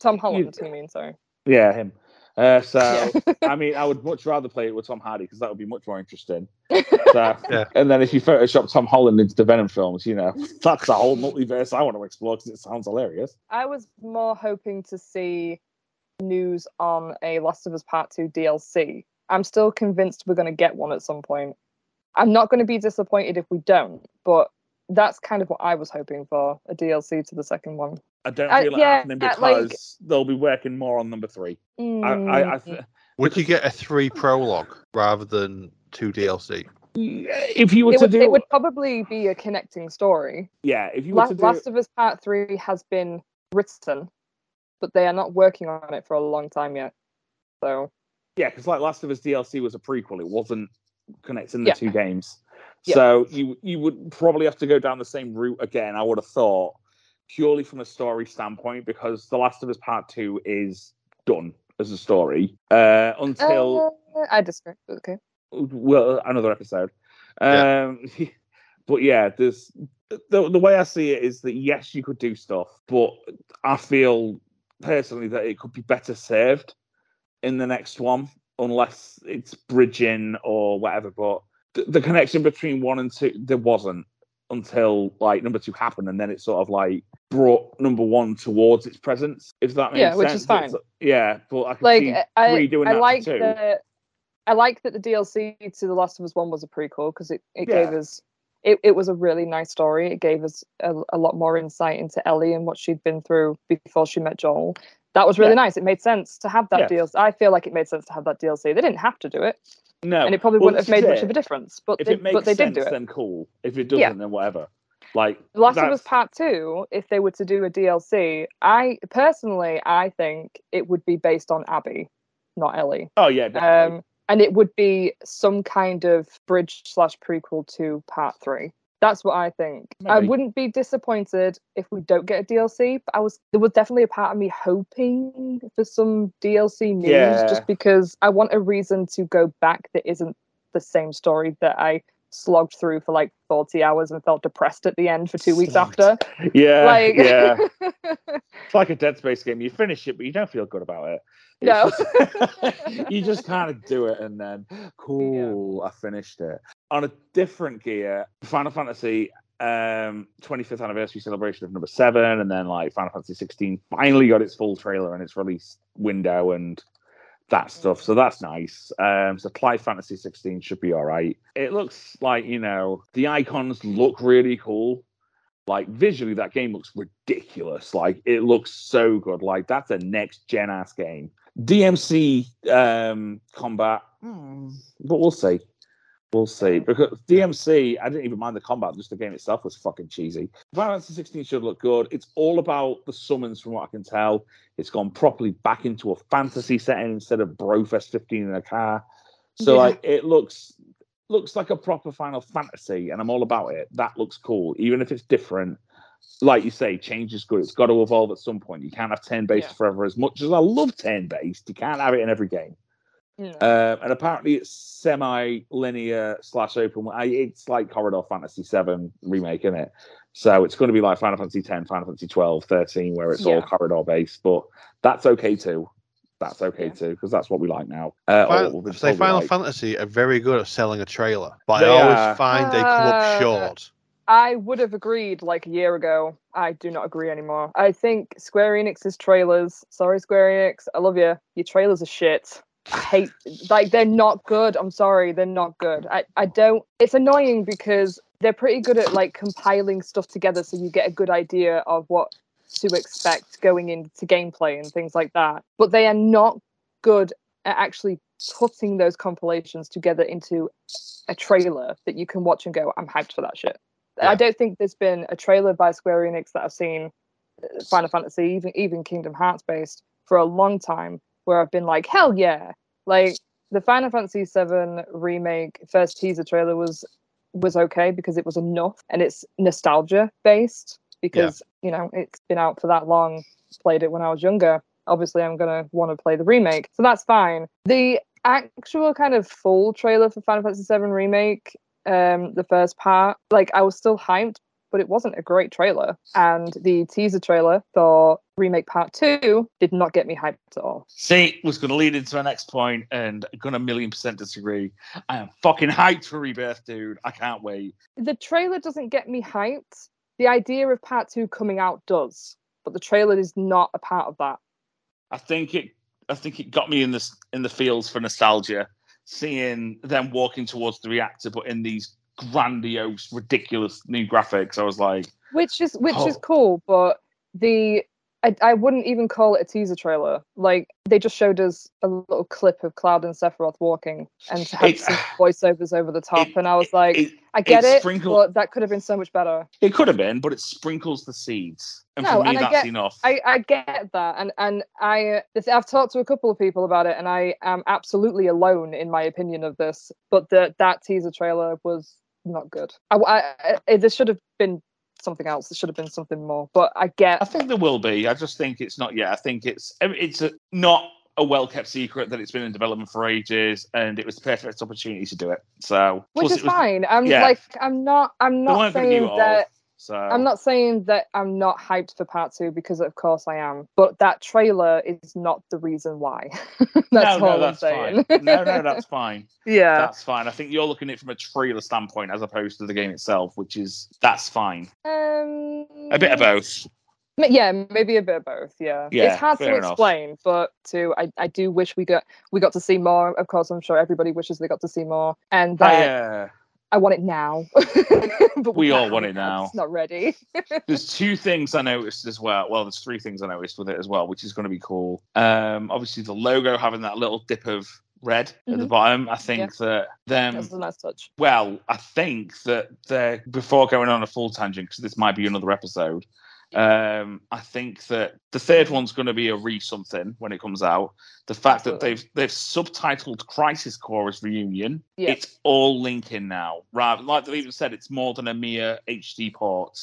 Tom Holland. You mean sorry? yeah, him. Uh, so Yeah. I mean, I would much rather play it with Tom Hardy because that would be much more interesting. So, Yeah. And then if you Photoshop Tom Holland into the Venom films, you know, that's a whole multiverse I want to explore because it sounds hilarious. I was more hoping to see news on a Last of Us Part 2 DLC. I'm still convinced we're going to get one at some point. I'm not going to be disappointed if we don't, but that's kind of what I was hoping for a DLC to the second one. I don't Uh, feel it yeah, happening uh, because like- they'll be working more on number three. I, Mm, I, I th- would you get a three prologue rather than two DLC? if you were it, to would, do, it would probably be a connecting story. yeah, if you were La- to do, Last of Us Part 3 has been written, but they are not working on it for a long time yet. So, yeah, because like Last of Us DLC was a prequel; it wasn't connecting the Yeah. two games. Yeah. So you you would probably have to go down the same route again. I would have thought, purely from a story standpoint, because The Last of Us Part Two is done as a story uh, until uh, I disagree. Okay. well another episode. Yeah. Um, but yeah, there's the the way I see it is that yes, you could do stuff, but I feel personally that it could be better served in the next one, unless it's bridging or whatever. But the, the connection between one and two, there wasn't until like number two happened, and then it sort of like brought number one towards its presence. If that makes Yeah, which is fine. It's- yeah, but I can like see I, I that like that I like that the DLC to The Last of Us One was a prequel because it, it Yeah. gave us it, it was a really nice story. It gave us a, a lot more insight into Ellie and what she'd been through before she met Joel. That was really Yeah. nice. It made sense to have that. DLC. I feel like it made sense to have that DLC. They didn't have to do it, No, and it probably Well, wouldn't have made much of a difference. But If they, it makes but they sense, did do it. then cool. If it doesn't, Yeah. then whatever. Like Last of Us Part Two, if they were to do a DLC, I personally I think it would be based on Abby, not Ellie. Oh yeah, definitely. Um, and it would be some kind of bridge slash prequel to Part Three. That's what I think. I wouldn't be disappointed if we don't get a DLC, but I was there was definitely a part of me hoping for some DLC news, Yeah. just because I want a reason to go back that isn't the same story that I slogged through for like 40 hours and felt depressed at the end for two weeks Slogged. after. yeah, like yeah. It's like a Dead Space game. You finish it, but you don't feel good about it. It's No. just- you just kind of do it, and then cool, I finished it. On a different gear, Final Fantasy um 25th anniversary celebration of number seven, and then like Final Fantasy 16 finally got its full trailer and its release window and that stuff. So that's nice. Um, so Clive Fantasy 16 should be all right. It looks like you know the icons look really cool. Like visually, that game looks ridiculous. Like it looks so good. Like that's a next gen ass game. DMC um, combat, hmm, but we'll see. We'll see. Because DMC, I didn't even mind the combat. Just the game itself was fucking cheesy. Final Fantasy 16 should look good. It's all about the summons, from what I can tell. It's gone properly back into a fantasy setting instead of Brofest 15 in a car. So Yeah. like it looks looks like a proper Final Fantasy, and I'm all about it. That looks cool, even if it's different. Like you say, change is good. It's got to evolve at some point. You can't have turn based Yeah. forever. As much as I love turn based, you can't have it in every game. You know. Um, and apparently, it's semi-linear slash open. It's like Corridor Fantasy Seven remake, isn't it? So it's going to be like Final Fantasy X, Final Fantasy 12, 13, where it's all corridor based. But that's okay too. That's okay Yeah. too because that's what we like now. Uh, Final, we've say Final like. Fantasy are very good at selling a trailer, but They I always are. find they come up Uh, short. I would have agreed like a year ago. I do not agree anymore. I think Square Enix's trailers, sorry Square Enix, I love you. Your trailers are shit. I hate like they're not good. I'm sorry, they're not good. I, I don't it's annoying because they're pretty good at like compiling stuff together so you get a good idea of what to expect going into gameplay and things like that. But they are not good at actually putting those compilations together into a trailer that you can watch and go, I'm hyped for that shit. Yeah. I don't think there's been a trailer by Square Enix that I've seen uh, Final Fantasy, even even Kingdom Hearts based, for a long time where I've been like, hell yeah! Like the Final Fantasy VII remake first teaser trailer was was okay because it was enough and it's nostalgia based because you know it's been out for that long. Played it when I was younger. Obviously, I'm gonna want to play the remake, so that's fine. The actual kind of full trailer for Final Fantasy VII remake um the first part like i was still hyped but it wasn't a great trailer and the teaser trailer for remake part two did not get me hyped at all See, was going to lead into my next point, and going to million percent disagree. I am fucking hyped for Rebirth, dude. I can't wait. the trailer doesn't get me hyped the idea of part two coming out does but the trailer is not a part of that I think it. I think it got me in this in the fields for nostalgia, seeing them walking towards the reactor, but in these grandiose, ridiculous new graphics. I was like, which is which is Oh. cool but the I, I wouldn't even call it a teaser trailer like they just showed us a little clip of cloud and sephiroth walking and had It- some voiceovers over the top it- and i was like it, i get it sprinkled- but that could have been so much better it could have been, but it sprinkles the seeds, and No, for me, and I that's get- enough. I, I get that, and and I this- I've talked to a couple of people about it, and I am absolutely alone in my opinion of this. But the that teaser trailer was not good. I, I, I eh, this should have been something else. There should have been something more. But I get. I think there will be. I just think it's not yet. I think it's it's a, not a well kept secret that it's been in development for ages, and it was the perfect opportunity to do it. So, which is was- fine. I'm yeah. like I'm not I'm not weren't gonna do saying that. So I'm not saying that I'm not hyped for part two because of course I am, but that trailer is not the reason why. that's no, all no, I'm that's saying. fine. No, no, that's fine. yeah. That's fine. I think you're looking at it from a trailer standpoint as opposed to the game itself, which is that's fine. Um, A bit of both. Yeah, maybe a bit of both. Yeah, Yeah, it's hard to fair enough. explain, but to I, I do wish we got we got to see more. Of course, I'm sure everybody wishes they got to see more, and I, that uh, I want it now. but We all want it now. It's not ready. There's two things I noticed as well. Well, there's three things I noticed with it as well, which is going to be cool. Um, obviously the logo having that little dip of red at the Mhm. bottom. I think that them. That's a nice touch. Well, I think that they're before going on a full tangent because this might be another episode. Um, I think that the third one's going to be a re something when it comes out. The fact that they've they've subtitled Crisis Core as Reunion, Yeah. it's all linking now. Rather, like they've even said, it's more than a mere HD port.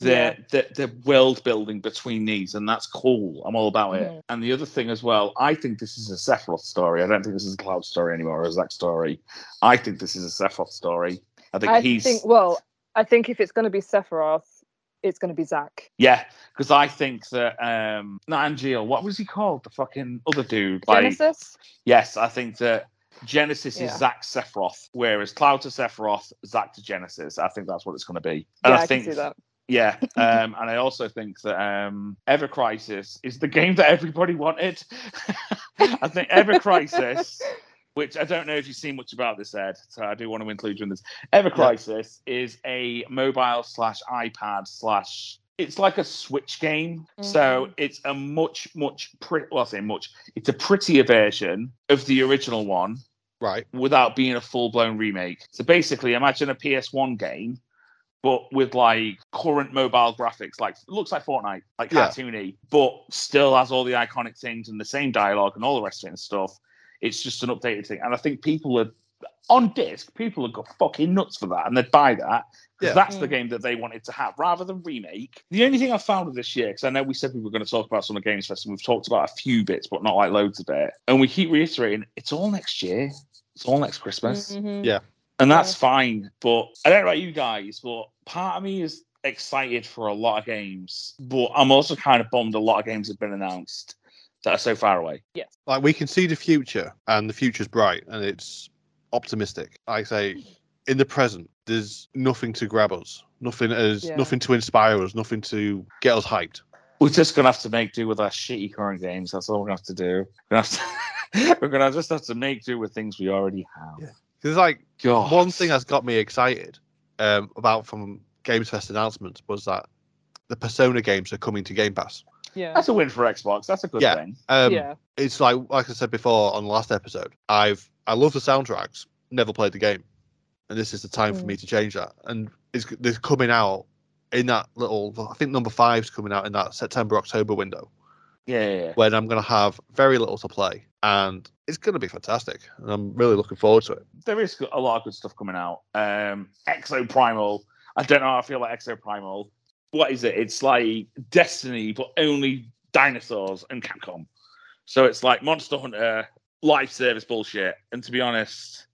They're, they're, they're world building between these, and that's cool. I'm all about it. Mhm. And the other thing as well, I think this is a Sephiroth story. I don't think this is a Cloud story anymore or a Zack story. I think this is a Sephiroth story. I think I he's think. Well, I think if it's going to be Sephiroth, it's going to be Zack. yeah, because I think that um not Angeal, what was he called? The fucking other dude. Like Genesis. yes, I think that Genesis is Zack Sephiroth, whereas Cloud to Sephiroth, Zack to Genesis. I think that's what it's going to be. And Yeah, I I, think can see that. Yeah, um, and I also think that um, Ever Crisis is the game that everybody wanted. I think Ever Crisis, which I don't know if you've seen much about this, Ed, so I do want to include you in this. Ever Crisis is a mobile slash iPad slash. It's like a Switch game, so Mhm. it's a much, much pretty. Well, I say much. It's a prettier version of the original one, Right. without being a full blown remake. So basically, imagine a PS1 game, but with like current mobile graphics. Like it looks like Fortnite, like Yeah. cartoony, but still has all the iconic things and the same dialogue and all the rest of it and stuff. It's just an updated thing, and I think people are on disc. People have got fucking nuts for that, and they'd buy that. 'cause Yeah. That's the Mm. game that they wanted to have rather than remake. The only thing I found with this year, because I know we said we were going to talk about Summer Games Fest, and we've talked about a few bits, but not like loads of it. And we keep reiterating, it's all next year. It's all next Christmas. Mhm. Yeah. And that's Yeah. fine. But I don't know about you guys, but part of me is excited for a lot of games. But I'm also kind of bummed a lot of games have been announced that are so far away. Yes. Like we can see the future, and the future's bright, and it's optimistic. I say, in the present, there's nothing to grab us, nothing as Yeah. nothing to inspire us, nothing to get us hyped. We're just gonna have to make do with our shitty current games. That's all we're gonna have to do. We're gonna, have to, we're gonna just have to make do with things we already have. Yeah. Because like God. one thing that's got me excited um, about from Games Fest announcements was that the Persona games are coming to Game Pass. Yeah. That's a win for Xbox. That's a good Yeah. thing. Um, yeah. It's like like I said before on the last episode, I've I love the soundtracks, never played the game, and this is the time for Mm. me to change that. And it's they're coming out in that little. I think number five's coming out in that September October window Yeah, yeah, yeah. when I'm going to have very little to play, and it's going to be fantastic. And I'm really looking forward to it. there is a lot of good stuff coming out. Um, Exoprimal. I don't know how I feel like Exoprimal. What is it? It's like Destiny, but only dinosaurs and Capcom. So it's like Monster Hunter live service bullshit. And to be honest,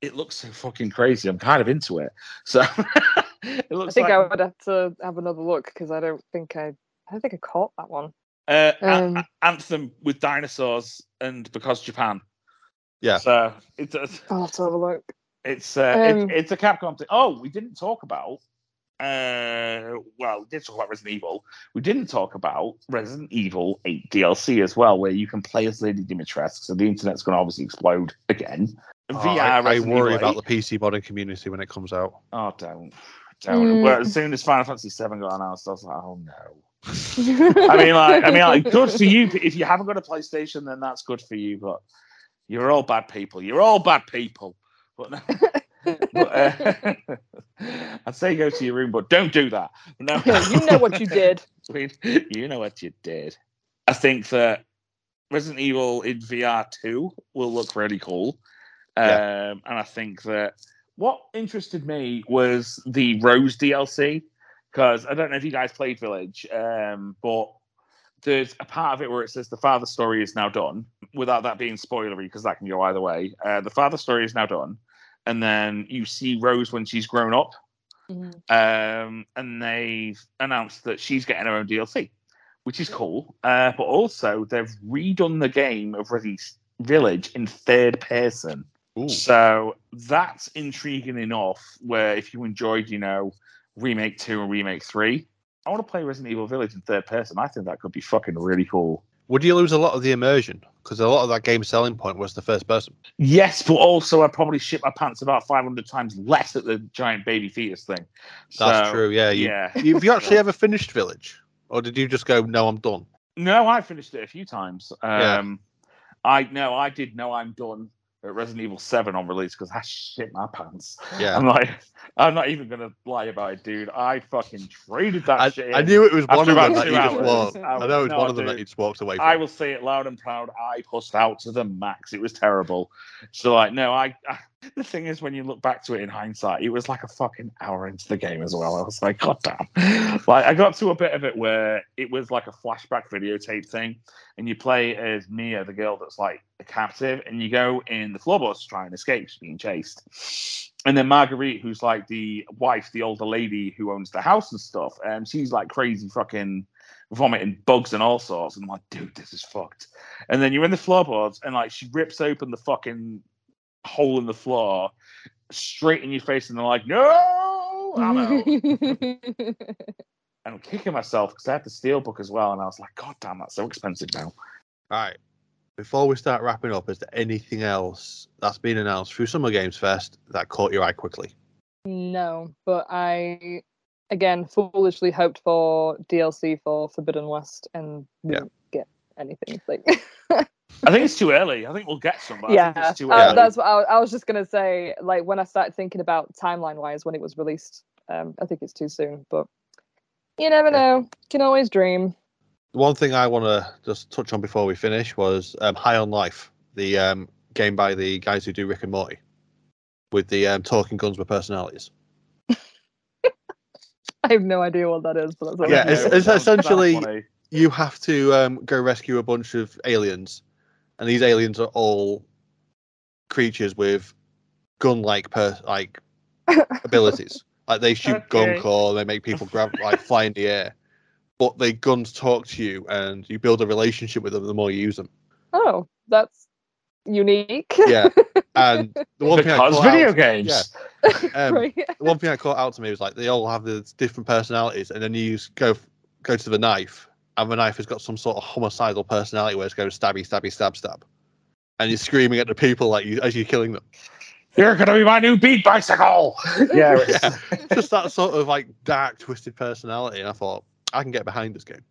it looks so fucking crazy. I'm kind of into it. So it I think like I would have to have another look because I don't think I. I don't think I caught that one. uh, An- Um, Anthem with dinosaurs and because Japan. Yeah. So it's a, I'll have to have a look. It's uh, Um, it, it's a Capcom thing. Oh, we didn't talk about. Uh, well, we did talk about Resident Evil. We didn't talk about Resident Evil 8 DLC as well, where you can play as Lady Dimitrescu. So the internet's going to obviously explode again. Oh, VR. I, I worry Evil about 8. the PC modding community when it comes out. Oh, don't, don't. Mm. Well, as soon as Final Fantasy 7 got announced, I was like, oh no. I mean, like, I mean, like, good for you. If you haven't got a PlayStation, then that's good for you. But you're all bad people. You're all bad people. But, no, but uh, I'd say go to your room, but don't do that. No, you know what you did. You know what you did. I think that Resident Evil in VR 2 will look really cool. Um, Yeah. And I think that what interested me was the Rose DLC, because I don't know if you guys played Village, um, but there's a part of it where it says the father story is now done, without that being spoilery, because that can go either way. Uh, the father story is now done. And then you see Rose when she's grown up, Mhm. um, and they've announced that she's getting her own DLC, which is cool. Uh, but also, they've redone the game of Resident Village in third person. Ooh. So that's intriguing enough. Where if you enjoyed, you know, remake two and remake three, I want to play Resident Evil Village in third person. I think that could be fucking really cool. Would you lose a lot of the immersion because a lot of that game's selling point was the first person. Yes, but also I probably shit my pants about 500 times less at the giant baby fetus thing. That's So, true. Yeah. You, Yeah. Have you actually ever finished Village, or did you just go, "No, I'm done"? No, I finished it a few times. Yeah. Um, I no, I did know I'm done Resident Evil Seven on release because I shit my pants. Yeah. I'm like, I'm not even gonna lie about it, dude. I fucking traded that I, shit. I knew it was one of them that two you just walked. I I know it was no, one of them that you just walked away from. I will say it loud and proud. I pushed out to the max. It was terrible. So like, no, I, I. The thing is, when you look back to it in hindsight, it was like a fucking hour into the game as well. I was like, God damn! Like, I got to a bit of it where it was like a flashback videotape thing, and you play as Mia, the girl that's like a captive, and you go in the floorboards to try and escape. She's being chased. And then Marguerite, who's like the wife, the older lady who owns the house and stuff, and she's like crazy fucking vomiting bugs and all sorts. And I'm like, dude, this is fucked. And then you're in the floorboards, and like she rips open the fucking hole in the floor straight in your face, and they're like, no, I'm out. and I'm kicking myself because I had the steelbook as well, and I was like, God damn, that's so expensive now. All right. Before we start wrapping up, is there anything else that's been announced through Summer Games Fest that caught your eye quickly? no, but I again foolishly hoped for DLC for Forbidden West and Yeah. Didn't get anything. Like, I think it's too early. I think we'll get some, but I think yeah, it's too uh, early. that's what I, I was just gonna say. Like when I started thinking about timeline wise when it was released, um, I think it's too soon. But you never know. Can always dream. The one thing I want to just touch on before we finish was um, High on Life, the um, game by the guys who do Rick and Morty, with the um, talking guns with personalities. I have no idea what that is, but that's Yeah, it's- it's essentially- You have to um, go rescue a bunch of aliens, and these aliens are all creatures with gun-like per- like abilities. Like they shoot Okay. gunk or they make people grab like fly in the air. But they guns talk to you and you build a relationship with them the more you use them. Oh, that's unique. Yeah. And the one thing I caught video out, games. um, right. the one thing I caught out to me was like they all have the different personalities, and then you go go to the knife, and the knife has got some sort of homicidal personality where it's going stabby, stabby, stab, stab, and you're screaming at the people like you as you're killing them. You're gonna be my new beat bicycle. yeah, it's- Yeah. Just that sort of like dark, twisted personality, and I thought I can get behind this game.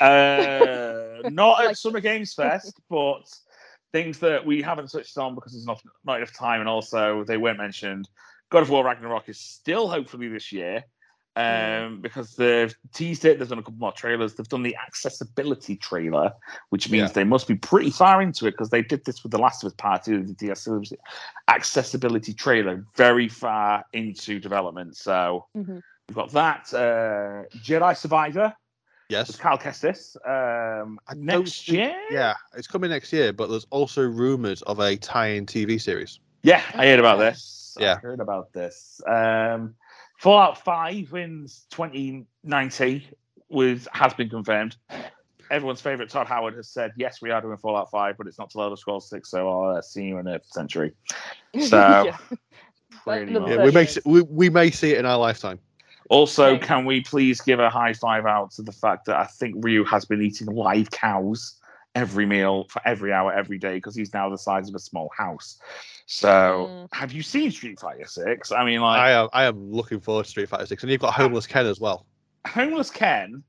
Uh, not at Summer Games Fest, but things that we haven't touched on because there's not not enough time, and also they weren't mentioned. God of War Ragnarok is still hopefully this year. Um, Mm. because they've teased it, they've done a couple more trailers, they've done the accessibility trailer, which means Yeah. they must be pretty far into it because they did this with the Last of Us Part 2, the accessibility- accessibility trailer, very far into development. So Mhm. we've got that. Uh, Jedi Survivor, Yes. with Cal Kestis. Um, next think- year? Yeah, it's coming next year, but there's also rumors of a tie-in TV series. Yeah, I heard about this. Yeah. I heard about this. Um, Fallout 5 wins 2019 with has been confirmed. Everyone's favorite Todd Howard has said, yes, we are doing Fallout 5, but it's not till Elder Scrolls 6, so I'll uh, see you in a century. So, Yeah. pretty much. Yeah, we may see, we, we may see it in our lifetime. Also, Okay. can we please give a high five out to the fact that I think Ryu has been eating live cows every meal for every hour every day because he's now the size of a small house. So, Mm. have you seen Street Fighter Six? I mean, like I am I am looking forward to Street Fighter Six, and you've got Homeless Ken as well. Homeless Ken,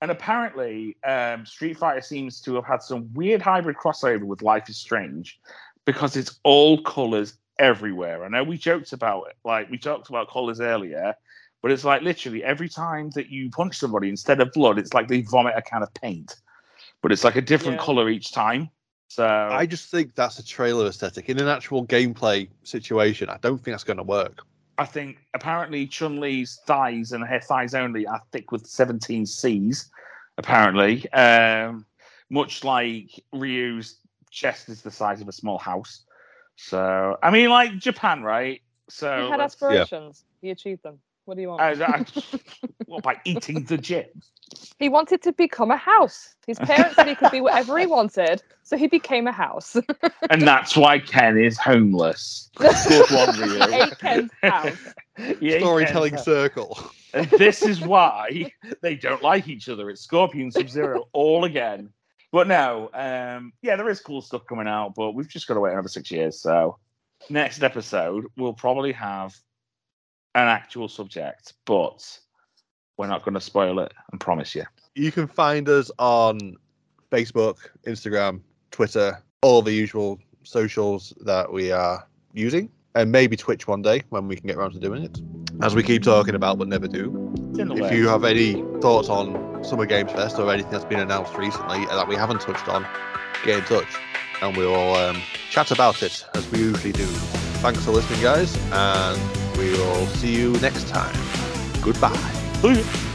and apparently um, Street Fighter seems to have had some weird hybrid crossover with Life is Strange because it's all colors everywhere. I know we joked about it, like we talked about colors earlier, but it's like literally every time that you punch somebody, instead of blood, it's like they vomit a can of paint, but it's like a different Yeah. color each time. So I just think that's a trailer aesthetic. In an actual gameplay situation, I don't think that's going to work. I think apparently Chun Li's thighs and her thighs only are thick with 17 C's, apparently. Um, much like Ryu's chest is the size of a small house. So, I mean, like Japan, right? So, he had let's- aspirations. He achieved them. What do you want? I- I- what, by eating the gym? he wanted to become a house. His parents said he could be whatever he wanted, so he became a house. And that's why Ken is homeless. Good one, Ryu. Ate Ken's house. He ate Storytelling Ken's circle. And this is why they don't like each other. It's Scorpion Sub Zero all again. But no, um, yeah, there is cool stuff coming out, but we've just got to wait another six years. So next episode, we'll probably have an actual subject, but we're not going to spoil it and promise you. You can find us on Facebook, Instagram, Twitter, all the usual socials that we are using, and maybe Twitch one day when we can get around to doing it. As we keep talking about but never do. It's in the If way. you have any thoughts on Summer Games Fest or anything that's been announced recently that we haven't touched on, get in touch and we'll um, chat about it as we usually do. Thanks for listening, guys, and we will see you next time. Goodbye. Bye.